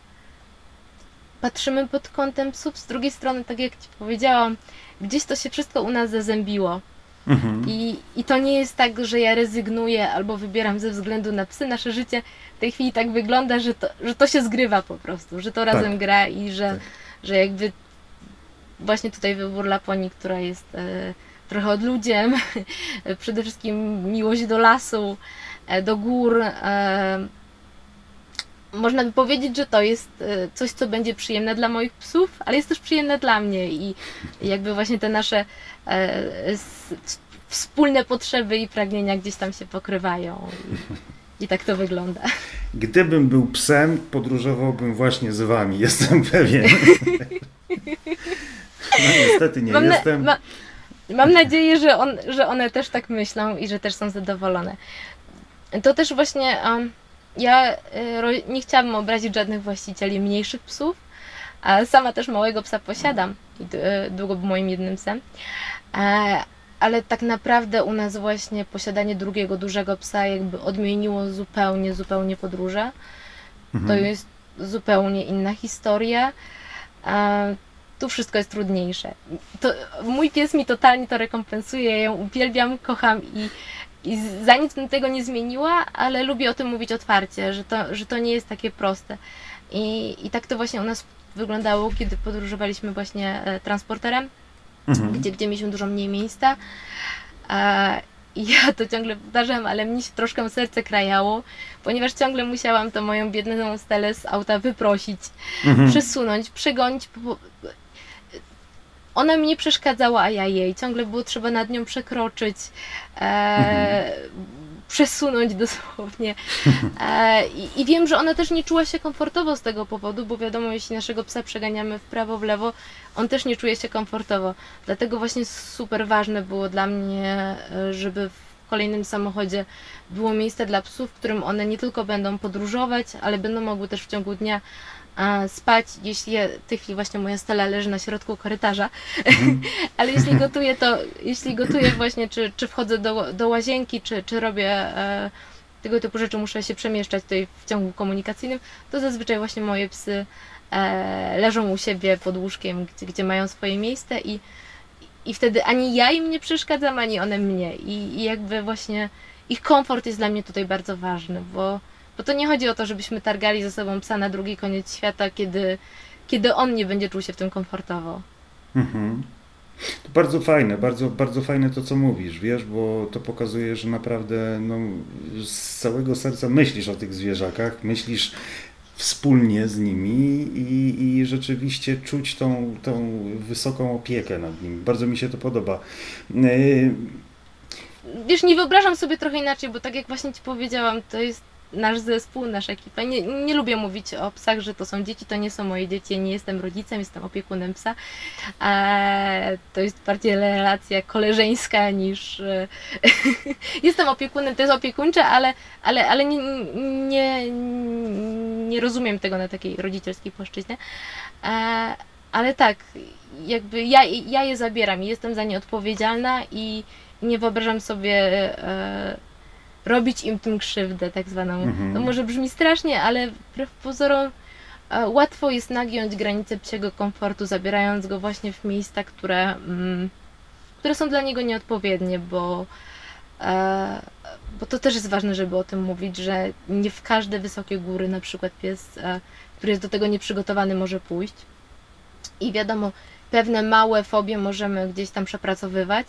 patrzymy pod kątem psów. Z drugiej strony, tak jak Ci powiedziałam, gdzieś to się wszystko u nas zazębiło.
Mhm.
I, I to nie jest tak, że ja rezygnuję albo wybieram ze względu na psy. Nasze życie w tej chwili tak wygląda, że to, że to się zgrywa po prostu, że to razem gra i że,
Tak.
że jakby właśnie tutaj wybór Laponii, która jest e, trochę odludziem, przede wszystkim miłość do lasu, e, do gór. E, można by powiedzieć, że to jest e, coś, co będzie przyjemne dla moich psów, ale jest też przyjemne dla mnie i jakby właśnie te nasze e, wspólne potrzeby i pragnienia gdzieś tam się pokrywają. I, tak to wygląda.
Gdybym był psem, podróżowałbym właśnie z wami, jestem pewien. No niestety nie
Mam, na,
jestem.
ma, mam nadzieję, że, on, że one też tak myślą i że też są zadowolone. To też właśnie um, ja y, nie chciałabym obrazić żadnych właścicieli mniejszych psów, a sama też małego psa posiadam i y, długo był moim jednym psem. E, ale tak naprawdę u nas właśnie posiadanie drugiego dużego psa jakby odmieniło zupełnie, zupełnie podróże. To
Mhm.
jest zupełnie inna historia. E, tu wszystko jest trudniejsze. To, mój pies mi totalnie to rekompensuje. Ja ją uwielbiam, kocham i, i za nic bym tego nie zmieniła, ale lubię o tym mówić otwarcie, że to, że to nie jest takie proste. I, I tak to właśnie u nas wyglądało, kiedy podróżowaliśmy właśnie e, transporterem
Mhm.
gdzie, gdzie mieliśmy dużo mniej miejsca. E, I ja to ciągle powtarzam, ale mnie się troszkę serce krajało, ponieważ ciągle musiałam tą moją biedną stelę z auta wyprosić,
Mhm.
przesunąć, przegonić. Ona mi nie przeszkadzała, a ja jej. Ciągle było trzeba nad nią przekroczyć, e, przesunąć dosłownie. E, i, I wiem, że ona też nie czuła się komfortowo z tego powodu, bo wiadomo, jeśli naszego psa przeganiamy w prawo, w lewo, on też nie czuje się komfortowo. Dlatego właśnie super ważne było dla mnie, e, żeby w kolejnym samochodzie było miejsce dla psów, w którym one nie tylko będą podróżować, ale będą mogły też w ciągu dnia spać, jeśli ja, w tej chwili właśnie moja stela leży na środku korytarza, ale jeśli gotuję to, jeśli gotuję właśnie, czy, czy wchodzę do, do łazienki, czy, czy robię e, tego typu rzeczy, muszę się przemieszczać tutaj w ciągu komunikacyjnym, to zazwyczaj właśnie moje psy e, leżą u siebie pod łóżkiem, gdzie, gdzie mają swoje miejsce i, i wtedy ani ja im nie przeszkadzam, ani one mnie i, i jakby właśnie ich komfort jest dla mnie tutaj bardzo ważny, bo, bo to nie chodzi o to, żebyśmy targali ze sobą psa na drugi koniec świata, kiedy, kiedy on nie będzie czuł się w tym komfortowo.
Mhm. To bardzo fajne, bardzo, bardzo fajne to, co mówisz, wiesz, bo to pokazuje, że naprawdę no, z całego serca myślisz o tych zwierzakach, myślisz wspólnie z nimi i, i rzeczywiście czuć tą, tą wysoką opiekę nad nimi. Bardzo mi się to podoba. Yy,
Wiesz, nie wyobrażam sobie trochę inaczej, bo tak jak właśnie Ci powiedziałam, to jest nasz zespół, nasza ekipa. Nie, nie lubię mówić o psach, że to są dzieci, to nie są moje dzieci, nie jestem rodzicem, jestem opiekunem psa. Eee, to jest bardziej relacja koleżeńska niż... e, jestem opiekunem, to jest opiekuńcze, ale, ale, ale nie, nie, nie rozumiem tego na takiej rodzicielskiej płaszczyźnie. Eee, ale tak, jakby ja, ja je zabieram i jestem za nie odpowiedzialna i nie wyobrażam sobie e, robić im tym krzywdę, tak zwaną.
Mhm.
To może brzmi strasznie, ale wbrew pozorom e, łatwo jest nagiąć granicę psiego komfortu, zabierając go właśnie w miejsca, które, mm, które są dla niego nieodpowiednie, bo, e, bo to też jest ważne, żeby o tym mówić, że nie w każde wysokie góry na przykład pies, e, który jest do tego nieprzygotowany, może pójść. I wiadomo, pewne małe fobie możemy gdzieś tam przepracowywać.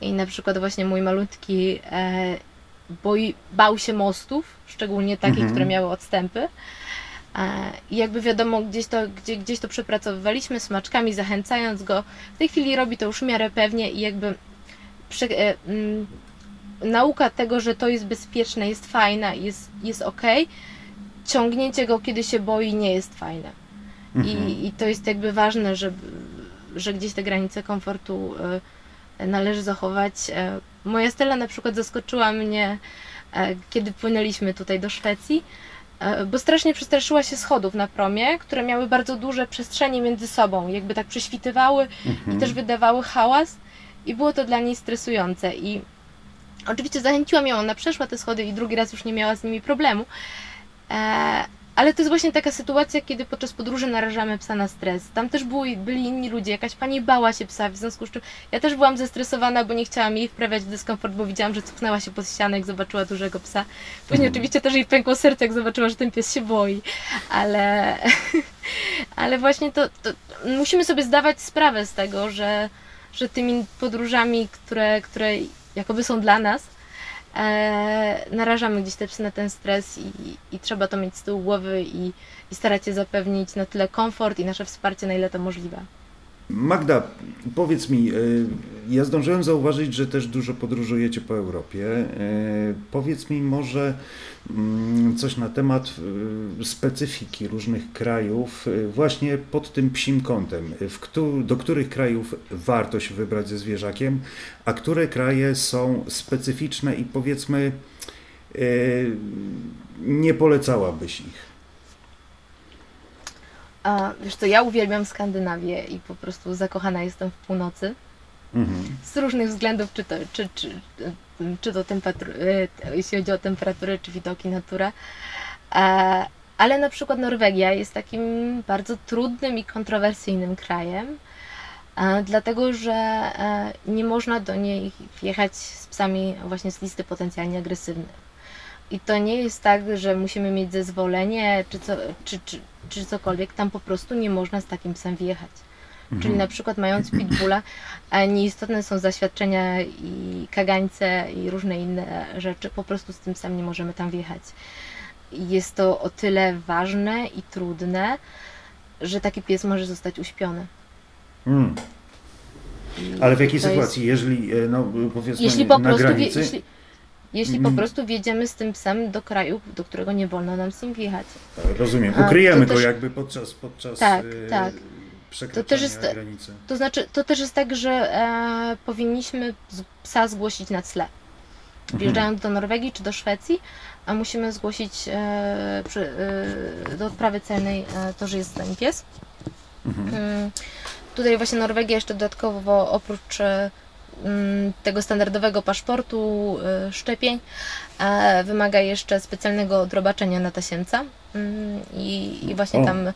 I na przykład właśnie mój malutki boi, bał się mostów, szczególnie takich,
Mhm.
które miały odstępy. E, I jakby wiadomo, gdzieś to, gdzie, gdzieś to przepracowywaliśmy smaczkami, zachęcając go. W tej chwili robi to już w miarę pewnie i jakby prze, e, mm, nauka tego, że to jest bezpieczne, jest fajna, jest, jest ok. Ciągnięcie go, kiedy się boi, nie jest fajne.
Mhm.
I, I to jest jakby ważne, żeby, że gdzieś te granice komfortu e, należy zachować. E, Moja Stella na przykład zaskoczyła mnie, e, kiedy płynęliśmy tutaj do Szwecji, e, bo strasznie przestraszyła się schodów na promie, które miały bardzo duże przestrzenie między sobą, jakby tak prześwitywały
Mhm.
i też wydawały hałas i było to dla niej stresujące i oczywiście zachęciłam ją, ona przeszła te schody i drugi raz już nie miała z nimi problemu, e, ale to jest właśnie taka sytuacja, kiedy podczas podróży narażamy psa na stres. Tam też były, byli inni ludzie, jakaś pani bała się psa, w związku z czym ja też byłam zestresowana, bo nie chciałam jej wprawiać w dyskomfort, bo widziałam, że cofnęła się pod ścianę, jak zobaczyła dużego psa. Później
Mhm.
oczywiście też jej pękło serce, jak zobaczyła, że ten pies się boi, ale, ale właśnie to, to musimy sobie zdawać sprawę z tego, że, że tymi podróżami, które, które jakoby są dla nas, narażamy gdzieś te psy na ten stres i, i trzeba to mieć z tyłu głowy i, i starać się zapewnić na tyle komfort i nasze wsparcie, na ile to możliwe.
Magda, powiedz mi, y, ja zdążyłem zauważyć, że też dużo podróżujecie po Europie. Y, Powiedz mi może mm, coś na temat y, specyfiki różnych krajów, właśnie pod tym psim kątem. Do których krajów warto się wybrać ze zwierzakiem, a które kraje są specyficzne i powiedzmy nie polecałabyś ich?
A, wiesz co, ja uwielbiam Skandynawię i po prostu zakochana jestem w północy.
Mhm.
z różnych względów, czy to, czy, czy, czy to temperatur, jeśli chodzi o temperaturę, czy widoki, naturę. E, Ale na przykład Norwegia jest takim bardzo trudnym i kontrowersyjnym krajem, e, dlatego że e, nie można do niej wjechać z psami właśnie z listy potencjalnie agresywnych. I to nie jest tak, że musimy mieć zezwolenie czy, co, czy, czy, czy cokolwiek, tam po prostu nie można z takim psem wjechać. Czyli na przykład mając pitbulla, a nieistotne są zaświadczenia i kagańce i różne inne rzeczy, po prostu z tym sam nie możemy tam wjechać. Jest to o tyle ważne i trudne, że taki pies może zostać uśpiony.
Mm. Ale w jakiej
to jest-
sytuacji? Jeżeli, e, no powiedzmy,
Jeśli po
na
prostu, wie,
granicy...
jeśli, jeśli po
Mm.
prostu wjedziemy z tym psem do kraju, do którego nie wolno nam z nim wjechać.
Rozumiem.
A,
Ukryjemy
to
go
też-
jakby podczas, podczas
Tak,
e,
tak.
przekraczania
To też jest-
granicy.
To znaczy, to też jest tak, że e, powinniśmy psa zgłosić na cle.
Mhm.
Wjeżdżając do Norwegii czy do Szwecji, a musimy zgłosić e, przy, e, do odprawy celnej e, to, że jest z nami pies.
Mhm.
Mm, Tutaj właśnie Norwegia jeszcze dodatkowo oprócz e, tego standardowego paszportu e, szczepień wymaga jeszcze specjalnego odrobaczenia na tasiemca Mm, i, i właśnie
O.
tam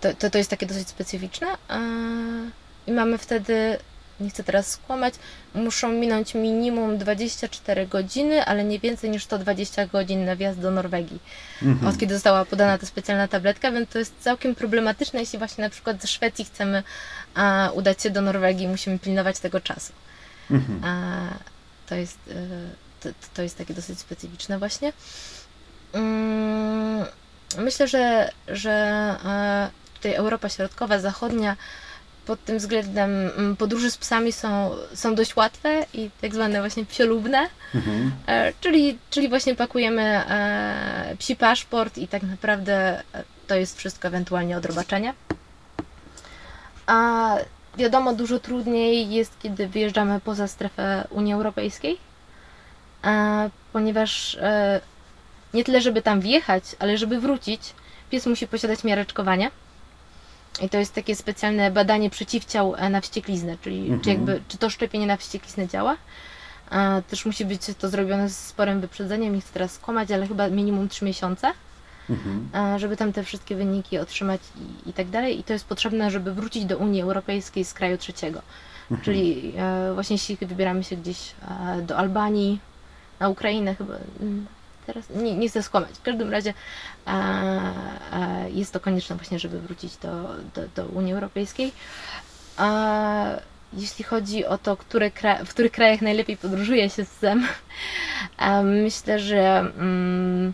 to, to, to jest takie dosyć specyficzne i mamy wtedy nie chcę teraz skłamać, muszą minąć minimum 24 godziny, ale nie więcej niż 120 godzin na wjazd do Norwegii
Mhm.
od kiedy została podana ta specjalna tabletka, więc to jest całkiem problematyczne, jeśli właśnie na przykład ze Szwecji chcemy a, udać się do Norwegii, musimy pilnować tego czasu.
Mhm.
A, to, jest, e, to, to jest takie dosyć specyficzne właśnie. Mm, Myślę, że, że tutaj Europa Środkowa, Zachodnia pod tym względem mm, podróże z psami są, są dość łatwe i tak zwane właśnie psiolubne.
Mhm.
E, Czyli, czyli właśnie pakujemy e, psi paszport i tak naprawdę e, to jest wszystko ewentualnie odrobaczenie. A wiadomo, dużo trudniej jest, kiedy wyjeżdżamy poza strefę Unii Europejskiej, e, ponieważ e, nie tyle, żeby tam wjechać, ale żeby wrócić, pies musi posiadać miareczkowanie. I to jest takie specjalne badanie przeciwciał e, na wściekliznę, czyli
Mhm.
czy, jakby, czy to szczepienie na wściekliznę działa. E, Też musi być to zrobione z sporym wyprzedzeniem, nie chcę teraz skłamać, ale chyba minimum 3 miesiące,
Mhm.
e, żeby tam te wszystkie wyniki otrzymać i, i tak dalej. I to jest potrzebne, żeby wrócić do Unii Europejskiej z kraju trzeciego.
Mhm.
Czyli e, właśnie jeśli wybieramy się gdzieś e, do Albanii, na Ukrainę chyba, mm, teraz nie, nie chcę skłamać. W każdym razie jest to konieczne właśnie, żeby wrócić do, do, do Unii Europejskiej. Jeśli chodzi o to, które w których krajach najlepiej podróżuje się z SEM, myślę, że mm,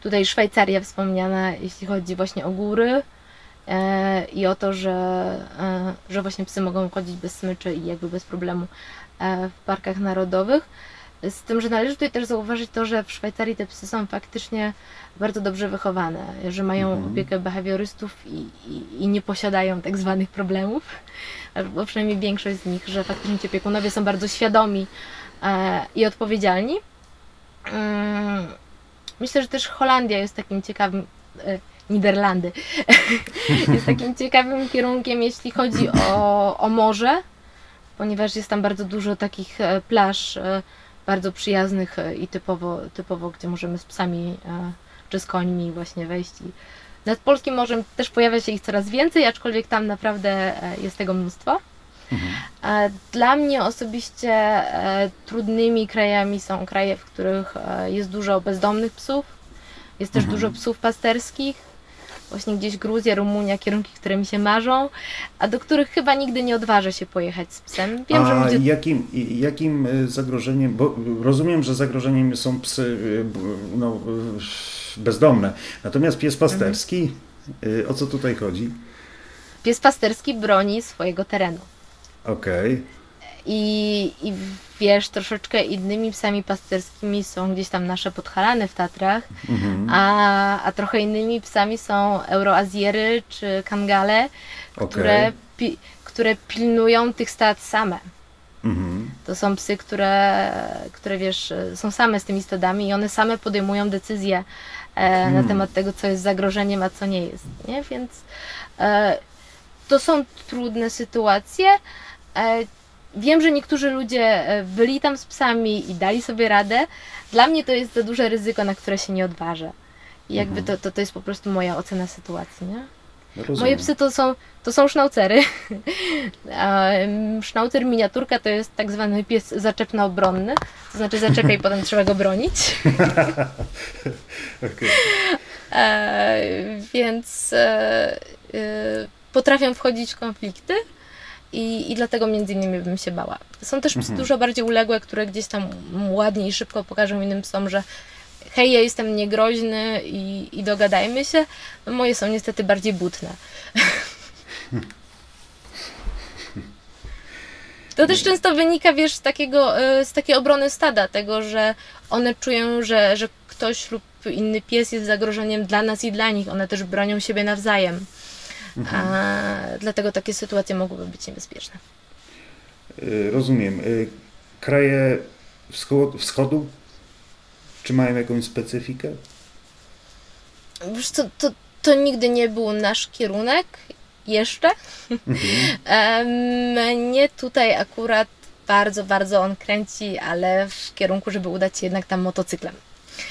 tutaj Szwajcaria wspomniana, jeśli chodzi właśnie o góry e, i o to, że, e, że właśnie psy mogą chodzić bez smyczy i jakby bez problemu e, w parkach narodowych. Z tym, że należy tutaj też zauważyć to, że w Szwajcarii te psy są faktycznie bardzo dobrze wychowane, że mają
Mhm.
opiekę behawiorystów i, i, i nie posiadają tak zwanych problemów, albo przynajmniej większość z nich, że faktycznie ci opiekunowie są bardzo świadomi e, i odpowiedzialni. Mm, Myślę, że też Holandia jest takim ciekawym, e, Niderlandy, jest takim ciekawym kierunkiem, jeśli chodzi o, o morze, ponieważ jest tam bardzo dużo takich e, plaż e, bardzo przyjaznych e, i typowo, typowo gdzie możemy z psami e, czy z końmi właśnie wejść. I nad Polskim Morzem też pojawia się ich coraz więcej, aczkolwiek tam naprawdę e, jest tego mnóstwo.
Mhm.
Dla mnie osobiście trudnymi krajami są kraje, w których jest dużo bezdomnych psów, jest też
Mhm.
dużo psów pasterskich, właśnie gdzieś Gruzja, Rumunia, kierunki, które mi się marzą, a do których chyba nigdy nie odważę się pojechać z psem. Wiem, że
A
ludzie
jakim, jakim y, zagrożeniem, bo rozumiem, że zagrożeniem są psy b- no, y, bezdomne, natomiast pies pasterski, y, o co tutaj chodzi?
pies pasterski broni swojego terenu.
Okej,
I, I wiesz, troszeczkę innymi psami pasterskimi są gdzieś tam nasze podhalany w Tatrach,
mhm.
a, a trochę innymi psami są euroazjery czy kangale, które,
okej,
pi, które pilnują tych stad same.
mhm.
To są psy, które, które wiesz, są same z tymi stadami i one same podejmują decyzje e, na
Hmm.
temat tego, co jest zagrożeniem, a co nie jest. Nie? Więc e, to są trudne sytuacje. E, wiem, że niektórzy ludzie e, byli tam z psami i dali sobie radę. Dla mnie to jest za duże ryzyko, na które się nie odważę. I jakby
Mhm.
to, to, to jest po prostu moja ocena sytuacji, nie?
Rozumiem.
Moje psy to są, to są sznaucery. Sznaucer miniaturka to jest tak zwany pies zaczepno-obronny. To znaczy zaczepia i potem trzeba go bronić.
Okej.
E, więc e, e, potrafią wchodzić w konflikty. I, I dlatego między innymi bym się bała. Są też psy
Mhm.
dużo bardziej uległe, które gdzieś tam ładnie i szybko pokażą innym psom, że hej, ja jestem niegroźny i, i dogadajmy się. Moje są niestety bardziej butne. To też często wynika, wiesz, z, takiego, e, z takiej obrony stada, tego, że one czują, że, że ktoś lub inny pies jest zagrożeniem dla nas i dla nich. One też bronią siebie nawzajem. A, dlatego takie sytuacje mogłyby być niebezpieczne.
Y, Rozumiem. Y, Kraje wschod, wschodu, czy mają jakąś specyfikę?
Wiesz co, to, to nigdy nie był nasz kierunek jeszcze. Em, Mnie tutaj akurat bardzo, bardzo on kręci, ale w kierunku, żeby udać się jednak tam motocyklem.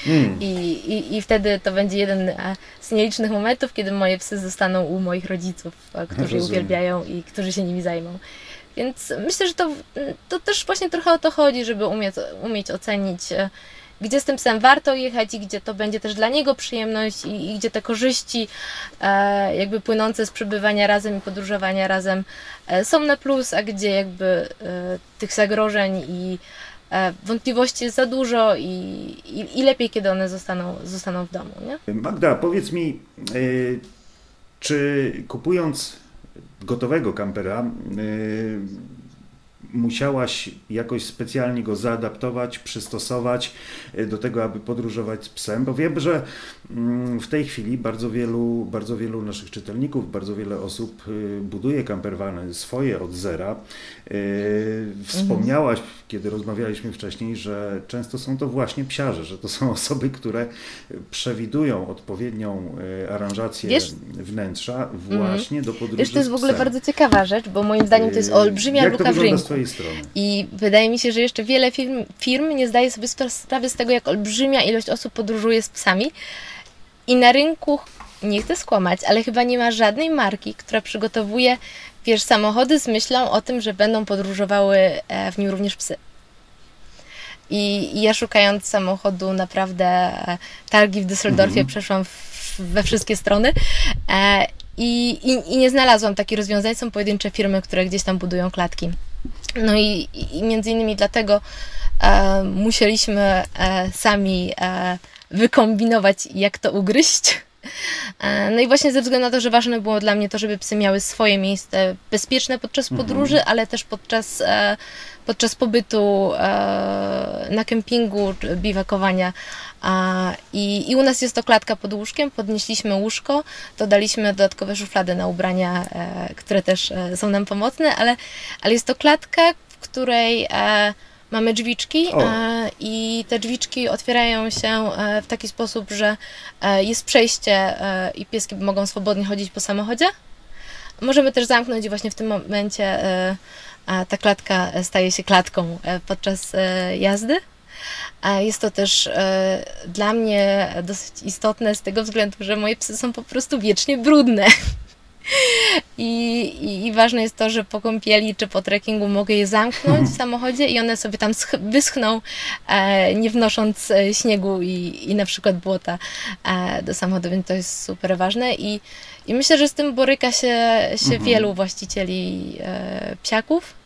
Mm.
I, i, I wtedy to będzie jeden e, z nielicznych momentów, kiedy moje psy zostaną u moich rodziców, e, którzy je uwielbiają i którzy się nimi zajmą. Więc myślę, że to, to też właśnie trochę o to chodzi, żeby umieć, umieć ocenić, e, gdzie z tym psem warto jechać i gdzie to będzie też dla niego przyjemność i, i gdzie te korzyści e, jakby płynące z przebywania razem i podróżowania razem e, są na plus, a gdzie jakby e, tych zagrożeń i wątpliwości jest za dużo i, i, i lepiej, kiedy one zostaną, zostaną w domu, nie?
Magda, powiedz mi, y, czy kupując gotowego kampera, y, musiałaś jakoś specjalnie go zaadaptować, przystosować e, do tego, aby podróżować z psem? Bo wiem, że mm, w tej chwili bardzo wielu, bardzo wielu naszych czytelników, bardzo wiele osób e, buduje campervany swoje od zera. E, wspomniałaś, kiedy rozmawialiśmy wcześniej, że często są to właśnie psiarze, że to są osoby, które przewidują odpowiednią aranżację Wiesz, wnętrza właśnie mm. do podróży
Wiesz, to jest w ogóle bardzo ciekawa rzecz, bo moim zdaniem to jest olbrzymia luka w rynku
swojej strony.
I wydaje mi się, że jeszcze wiele firm, firm nie zdaje sobie sprawy z tego, jak olbrzymia ilość osób podróżuje z psami. I na rynku, nie chcę skłamać, ale chyba nie ma żadnej marki, która przygotowuje, wiesz, samochody z myślą o tym, że będą podróżowały e, w nim również psy. I, ja szukając samochodu naprawdę e, targi w Düsseldorfie mhm. przeszłam w, we wszystkie strony e, i, i, i, nie znalazłam takich rozwiązań. Są pojedyncze firmy, które gdzieś tam budują klatki. No i, i między innymi dlatego e, musieliśmy e, sami e, wykombinować, jak to ugryźć. E, no i właśnie ze względu na to, że ważne było dla mnie to, żeby psy miały swoje miejsce bezpieczne podczas mhm. podróży, mhm. ale też podczas, e, podczas pobytu e, na kempingu, biwakowania. I, I u nas jest to klatka pod łóżkiem, podnieśliśmy łóżko, dodaliśmy dodatkowe szuflady na ubrania, które też są nam pomocne, ale, ale jest to klatka, w której mamy drzwiczki e, i te drzwiczki otwierają się e, w taki sposób, że e, jest przejście i pieski mogą swobodnie chodzić po samochodzie. Możemy też zamknąć i właśnie w tym momencie ta klatka staje się klatką podczas jazdy. Jest to też dla mnie dosyć istotne z tego względu, że moje psy są po prostu wiecznie brudne. I, i, I, ważne jest to, że po kąpieli czy po trekkingu mogę je zamknąć w samochodzie i one sobie tam wyschną, e, nie wnosząc e, śniegu i, i na przykład błota e, do samochodu, więc to jest super ważne. I, i myślę, że z tym boryka się, się mhm. wielu właścicieli e, psiaków.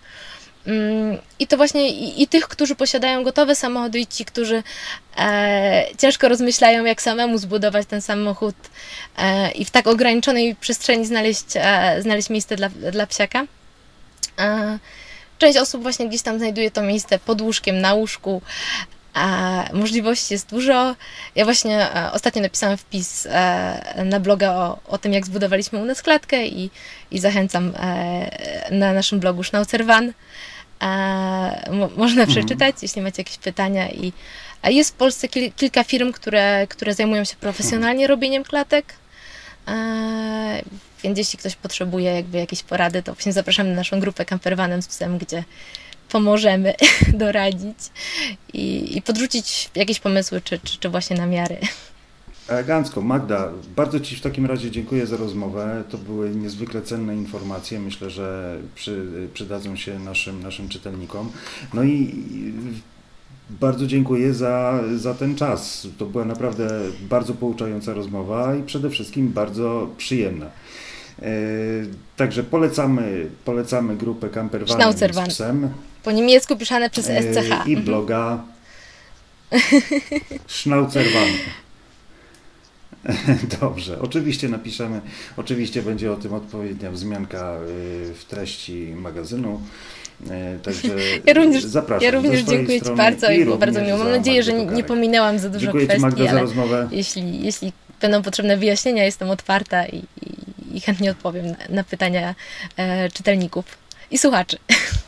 Mm, I to właśnie i, i, tych, którzy posiadają gotowe samochody, i ci, którzy e, ciężko rozmyślają, jak samemu zbudować ten samochód e, i w tak ograniczonej przestrzeni znaleźć, e, znaleźć miejsce dla, dla psiaka. E, część osób właśnie gdzieś tam znajduje to miejsce pod łóżkiem, na łóżku. możliwości jest dużo. Ja właśnie e, ostatnio napisałam wpis e, na bloga o, o tym, jak zbudowaliśmy u nas klatkę i, i zachęcam na naszym blogu Schnauzer można mhm. przeczytać, jeśli macie jakieś pytania. I, a jest w Polsce kil, kilka firm, które, które zajmują się profesjonalnie mhm. robieniem klatek. E, więc jeśli ktoś potrzebuje jakby jakiejś porady, to właśnie zapraszamy na naszą grupę Campervanem z psem, gdzie pomożemy doradzić i, i podrzucić jakieś pomysły, czy, czy, czy właśnie namiary.
Elegancko. Magda, bardzo Ci w takim razie dziękuję za rozmowę. To były niezwykle cenne informacje. Myślę, że przy, przydadzą się naszym, naszym czytelnikom. No i bardzo dziękuję za, za ten czas. To była naprawdę bardzo pouczająca rozmowa i przede wszystkim bardzo przyjemna. E, także polecamy, polecamy grupę Campervan z psem.
Po niemiecku piszane przez SCH. E,
I mhm. bloga Schnauzerwan. Dobrze, oczywiście napiszemy, oczywiście będzie o tym odpowiednia wzmianka y, w treści magazynu. Y, także
ja również, zapraszam. Ja również dziękuję Ci bardzo i było bardzo miło. Mam nadzieję, że nie, pominęłam za dużo
dziękuję
kwestii,
Magda za rozmowę.
Jeśli, jeśli będą potrzebne wyjaśnienia, jestem otwarta i, i, i chętnie odpowiem na, na pytania e, czytelników i słuchaczy.